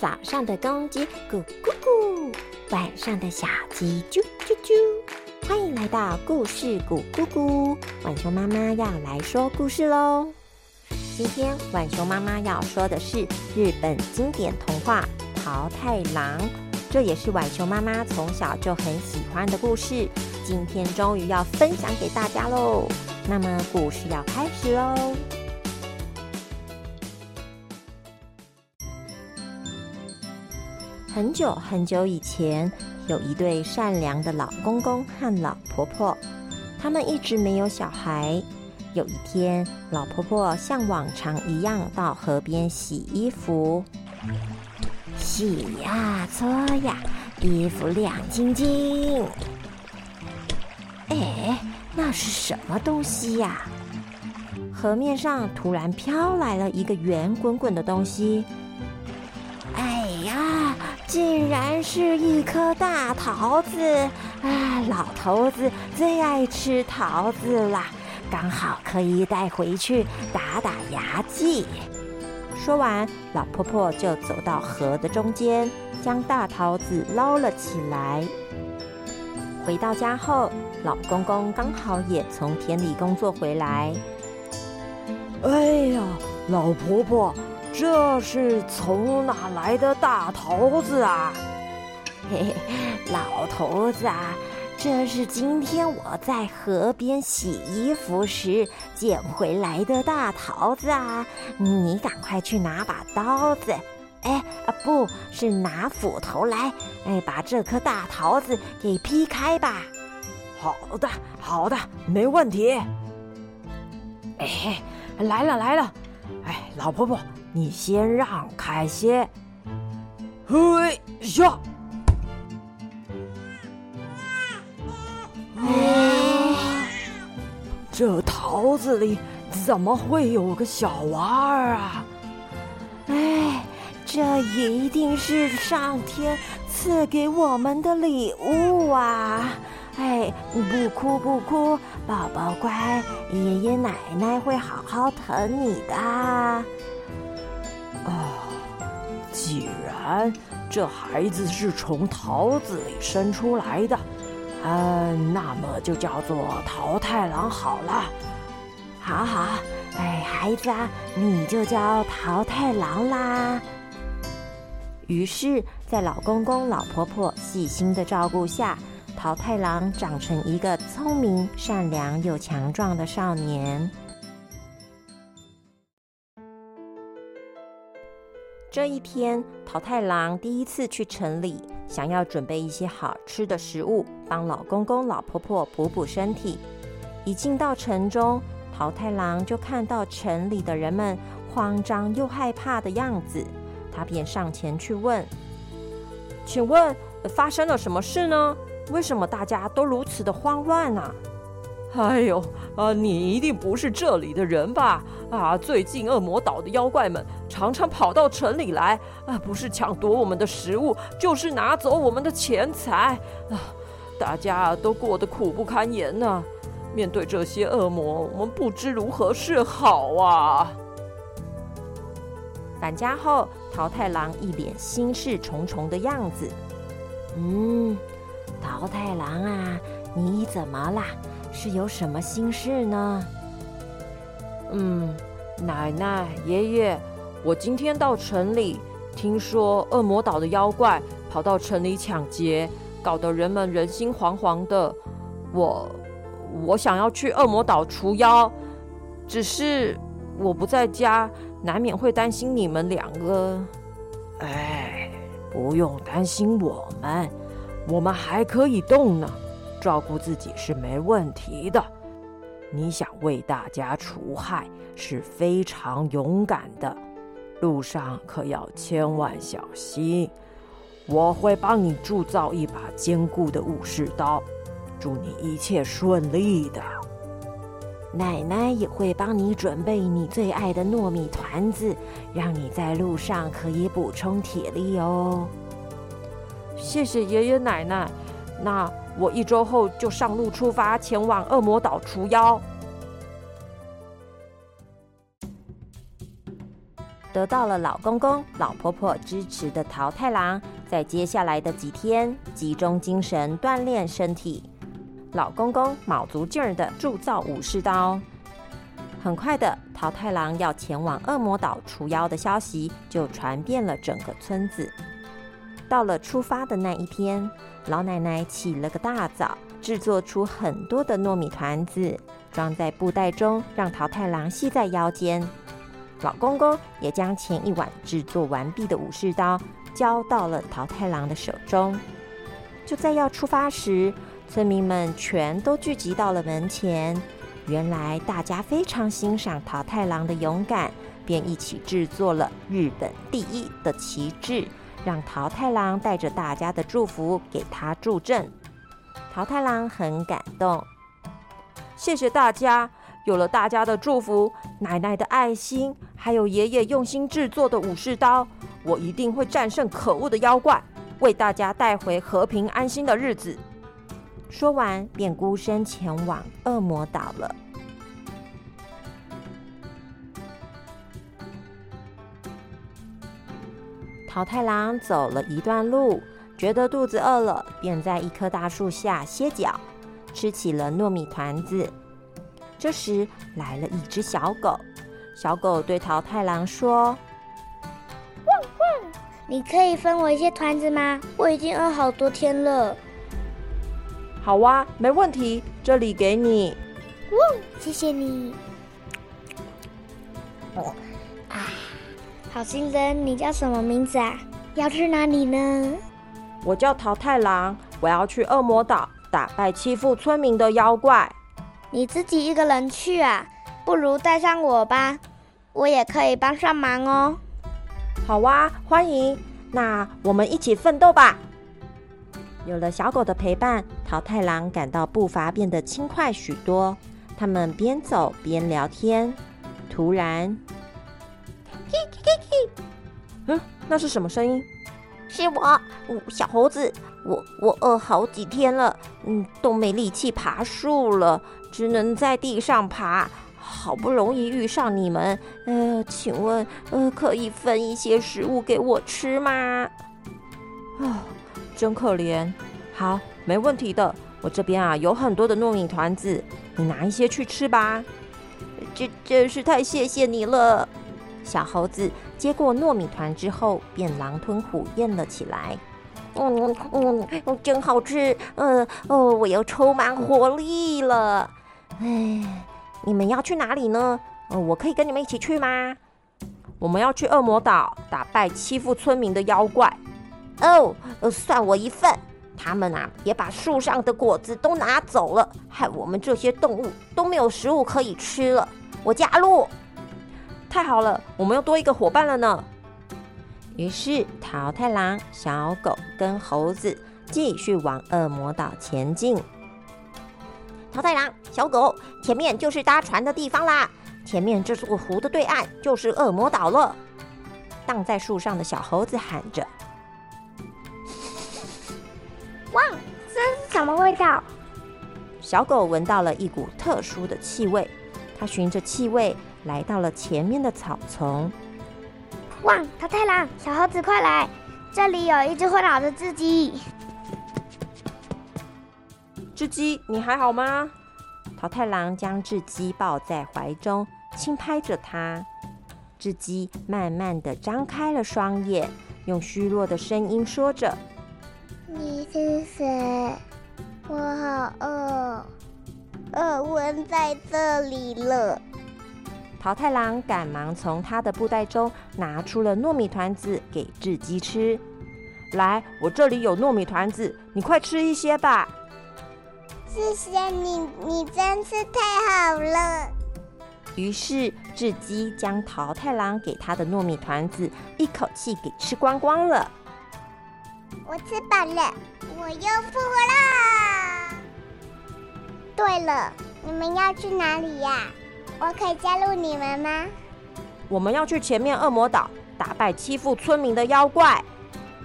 早上的公鸡咕咕咕，晚上的小鸡啾啾啾。欢迎来到故事咕咕咕，浣熊妈妈要来说故事喽。今天浣熊妈妈要说的是日本经典童话《桃太郎》，这也是浣熊妈妈从小就很喜欢的故事。今天终于要分享给大家喽。那么故事要开始喽。很久很久以前，有一对善良的老公公和老婆婆，他们一直没有小孩。有一天，老婆婆像往常一样到河边洗衣服，洗呀搓呀，衣服亮晶晶。哎，那是什么东西呀？河面上突然飘来了一个圆滚滚的东西。竟然是一颗大桃子啊！老头子最爱吃桃子啦，刚好可以带回去打打牙祭。说完，老婆婆就走到河的中间，将大桃子捞了起来。回到家后，老公公刚好也从田里工作回来。哎呀，老婆婆！这是从哪来的大桃子啊？嘿嘿，老头子啊，这是今天我在河边洗衣服时捡回来的大桃子啊！你赶快去拿把刀子，哎啊，不是拿斧头来，哎，把这颗大桃子给劈开吧。好的，好的，没问题。哎，来了来了，哎，老婆婆。你先让开些，嘿呀！这桃子里怎么会有个小娃儿啊？哎，这一定是上天赐给我们的礼物啊！哎，不哭不哭，宝宝乖，爷爷奶奶会好好疼你的。然这孩子是从桃子里生出来的，嗯，那么就叫做桃太郎好了。好好，哎，孩子啊，你就叫桃太郎啦。于是，在老公公、老婆婆细心的照顾下，桃太郎长成一个聪明、善良又强壮的少年。这一天，桃太郎第一次去城里，想要准备一些好吃的食物，帮老公公、老婆婆补补身体。一进到城中，桃太郎就看到城里的人们慌张又害怕的样子，他便上前去问：“请问发生了什么事呢？为什么大家都如此的慌乱呢？”哎呦，啊，你一定不是这里的人吧？啊，最近恶魔岛的妖怪们常常跑到城里来，啊，不是抢夺我们的食物，就是拿走我们的钱财，啊，大家都过得苦不堪言呢。面对这些恶魔，我们不知如何是好啊。返家后，桃太郎一脸心事重重的样子。嗯，桃太郎啊，你怎么啦？是有什么心事呢？嗯，奶奶、爷爷，我今天到城里，听说恶魔岛的妖怪跑到城里抢劫，搞得人们人心惶惶的。我，我想要去恶魔岛除妖，只是我不在家，难免会担心你们两个。哎，不用担心我们，我们还可以动呢。照顾自己是没问题的，你想为大家除害是非常勇敢的，路上可要千万小心。我会帮你铸造一把坚固的武士刀，祝你一切顺利的。奶奶也会帮你准备你最爱的糯米团子，让你在路上可以补充体力哦。谢谢爷爷奶奶，那。我一周后就上路出发，前往恶魔岛除妖。得到了老公公、老婆婆支持的桃太郎，在接下来的几天集中精神锻炼身体。老公公卯足劲儿的铸造武士刀。很快的，桃太郎要前往恶魔岛除妖的消息就传遍了整个村子。到了出发的那一天，老奶奶起了个大早，制作出很多的糯米团子，装在布袋中，让桃太郎系在腰间。老公公也将前一晚制作完毕的武士刀交到了桃太郎的手中。就在要出发时，村民们全都聚集到了门前。原来大家非常欣赏桃太郎的勇敢，便一起制作了日本第一的旗帜，让桃太郎带着大家的祝福给他助阵。桃太郎很感动，谢谢大家，有了大家的祝福，奶奶的爱心，还有爷爷用心制作的武士刀，我一定会战胜可恶的妖怪，为大家带回和平安心的日子。说完，便孤身前往恶魔岛了。桃太郎走了一段路，觉得肚子饿了，便在一棵大树下歇脚，吃起了糯米团子。这时来了一只小狗，小狗对桃太郎说：“汪汪，你可以分我一些团子吗？我已经饿好多天了。”好哇，没问题，这里给你。汪，谢谢你。啊，好心人，你叫什么名字啊？要去哪里呢？我叫桃太郎，我要去恶魔岛打败欺负村民的妖怪。你自己一个人去啊？不如带上我吧，我也可以帮上忙哦。好哇，欢迎，那我们一起奋斗吧。有了小狗的陪伴，桃太郎感到步伐变得轻快许多。他们边走边聊天。突然，嗯，那是什么声音？是我，小猴子。我我饿好几天了，嗯，都没力气爬树了，只能在地上爬。好不容易遇上你们，呃，请问，呃，可以分一些食物给我吃吗？啊。真可怜，好，没问题的。我这边啊有很多的糯米团子，你拿一些去吃吧。这真是太谢谢你了。小猴子接过糯米团之后，便狼吞虎咽了起来。嗯嗯嗯，真好吃。嗯哦，我又充满活力了。哎，你们要去哪里呢？我可以跟你们一起去吗？我们要去恶魔岛，打败欺负村民的妖怪。哦，算我一份。他们啊，也把树上的果子都拿走了，害我们这些动物都没有食物可以吃了。我加入，太好了，我们又多一个伙伴了呢。于是，桃太郎、小狗跟猴子继续往恶魔岛前进。桃太郎、小狗，前面就是搭船的地方啦！前面这座湖的对岸就是恶魔岛了。荡在树上的小猴子喊着。哇，这是什么味道？小狗闻到了一股特殊的气味，它循着气味来到了前面的草丛。哇，桃太郎，小猴子，快来！这里有一只昏倒的雉鸡。雉鸡，你还好吗？桃太郎将雉鸡抱在怀中，轻拍着它。雉鸡慢慢的张开了双眼，用虚弱的声音说着。你是谁？我好饿，饿昏在这里了。桃太郎赶忙从他的布袋中拿出了糯米团子给雉鸡吃。来，我这里有糯米团子，你快吃一些吧。谢谢你，你真是太好了。于是雉鸡将桃太郎给他的糯米团子一口气给吃光光了。我吃饱了，我又复活啦！对了，你们要去哪里呀？我可以加入你们吗？我们要去前面恶魔岛，打败欺负村民的妖怪。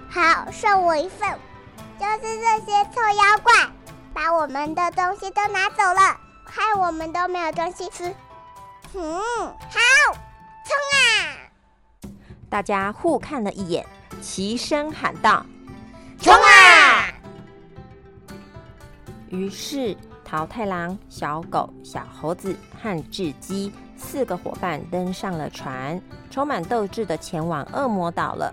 好，算我一份。就是这些臭妖怪，把我们的东西都拿走了，害我们都没有东西吃。嗯，好，冲啊！大家互看了一眼，齐声喊道：“冲啊！”于是桃太郎、小狗、小猴子和雉鸡四个伙伴登上了船，充满斗志的前往恶魔岛了。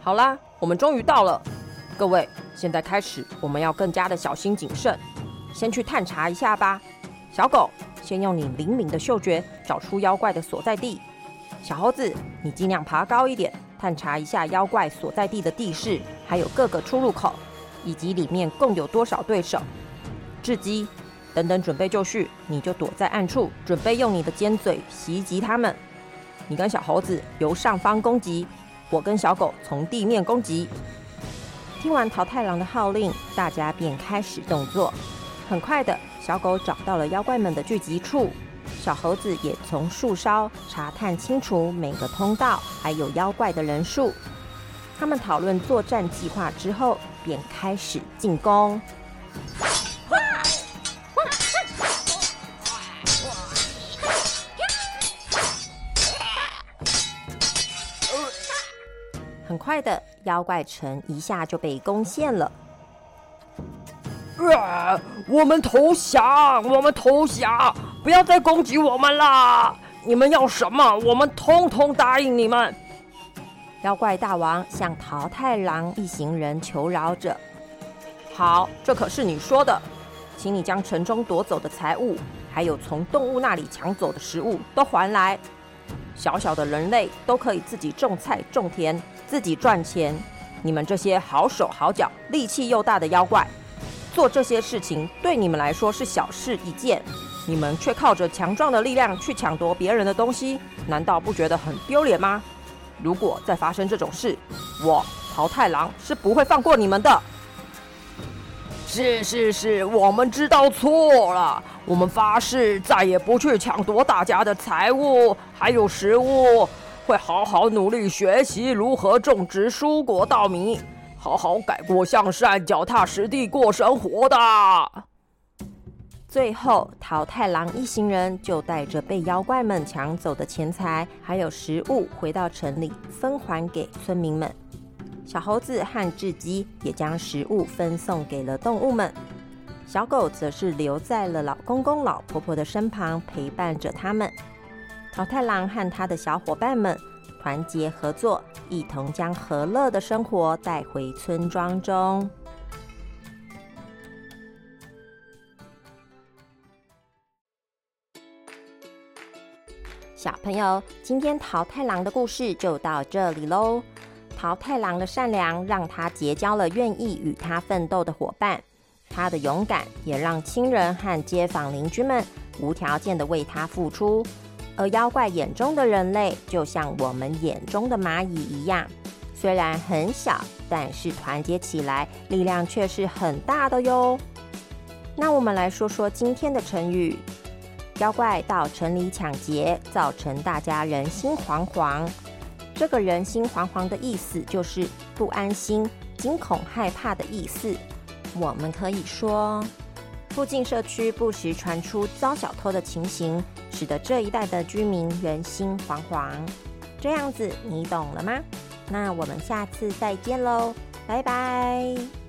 好啦，我们终于到了。各位，现在开始，我们要更加的小心谨慎，先去探查一下吧。小狗，先用你灵敏的嗅觉找出妖怪的所在地。小猴子，你尽量爬高一点，探查一下妖怪所在地的地势，还有各个出入口，以及里面共有多少对手。雉鸡，等等准备就绪，你就躲在暗处，准备用你的尖嘴袭击他们。你跟小猴子由上方攻击。我跟小狗从地面攻击。听完桃太郎的号令，大家便开始动作。很快的，小狗找到了妖怪们的聚集处，小猴子也从树梢查探清楚每个通道还有妖怪的人数。他们讨论作战计划之后，便开始进攻。很快的，妖怪城一下就被攻陷了。啊！我们投降！我们投降！不要再攻击我们啦！你们要什么？我们通通答应你们。妖怪大王向桃太郎一行人求饶着：“好，这可是你说的，请你将城中夺走的财物，还有从动物那里抢走的食物都还来。小小的人类都可以自己种菜种田。”自己赚钱，你们这些好手好脚、力气又大的妖怪，做这些事情对你们来说是小事一件，你们却靠着强壮的力量去抢夺别人的东西，难道不觉得很丢脸吗？如果再发生这种事，我桃太郎是不会放过你们的。是是是，我们知道错了，我们发誓再也不去抢夺大家的财物，还有食物。会好好努力学习如何种植蔬果稻米，好好改过向善，脚踏实地过生活的。最后，桃太郎一行人就带着被妖怪们抢走的钱财还有食物，回到城里分还给村民们。小猴子和雉鸡也将食物分送给了动物们，小狗则是留在了老公公、老婆婆的身旁，陪伴着他们。桃太郎和他的小伙伴们团结合作，一同将和乐的生活带回村庄中。小朋友，今天桃太郎的故事就到这里喽。桃太郎的善良让他结交了愿意与他奋斗的伙伴，他的勇敢也让亲人和街坊邻居们无条件的为他付出。而妖怪眼中的人类，就像我们眼中的蚂蚁一样，虽然很小，但是团结起来，力量却是很大的哟。那我们来说说今天的成语：妖怪到城里抢劫，造成大家人心惶惶。这个人心惶惶的意思，就是不安心、惊恐、害怕的意思。我们可以说，附近社区不时传出遭小偷的情形。使得这一带的居民人心惶惶，这样子你懂了吗？那我们下次再见喽，拜拜。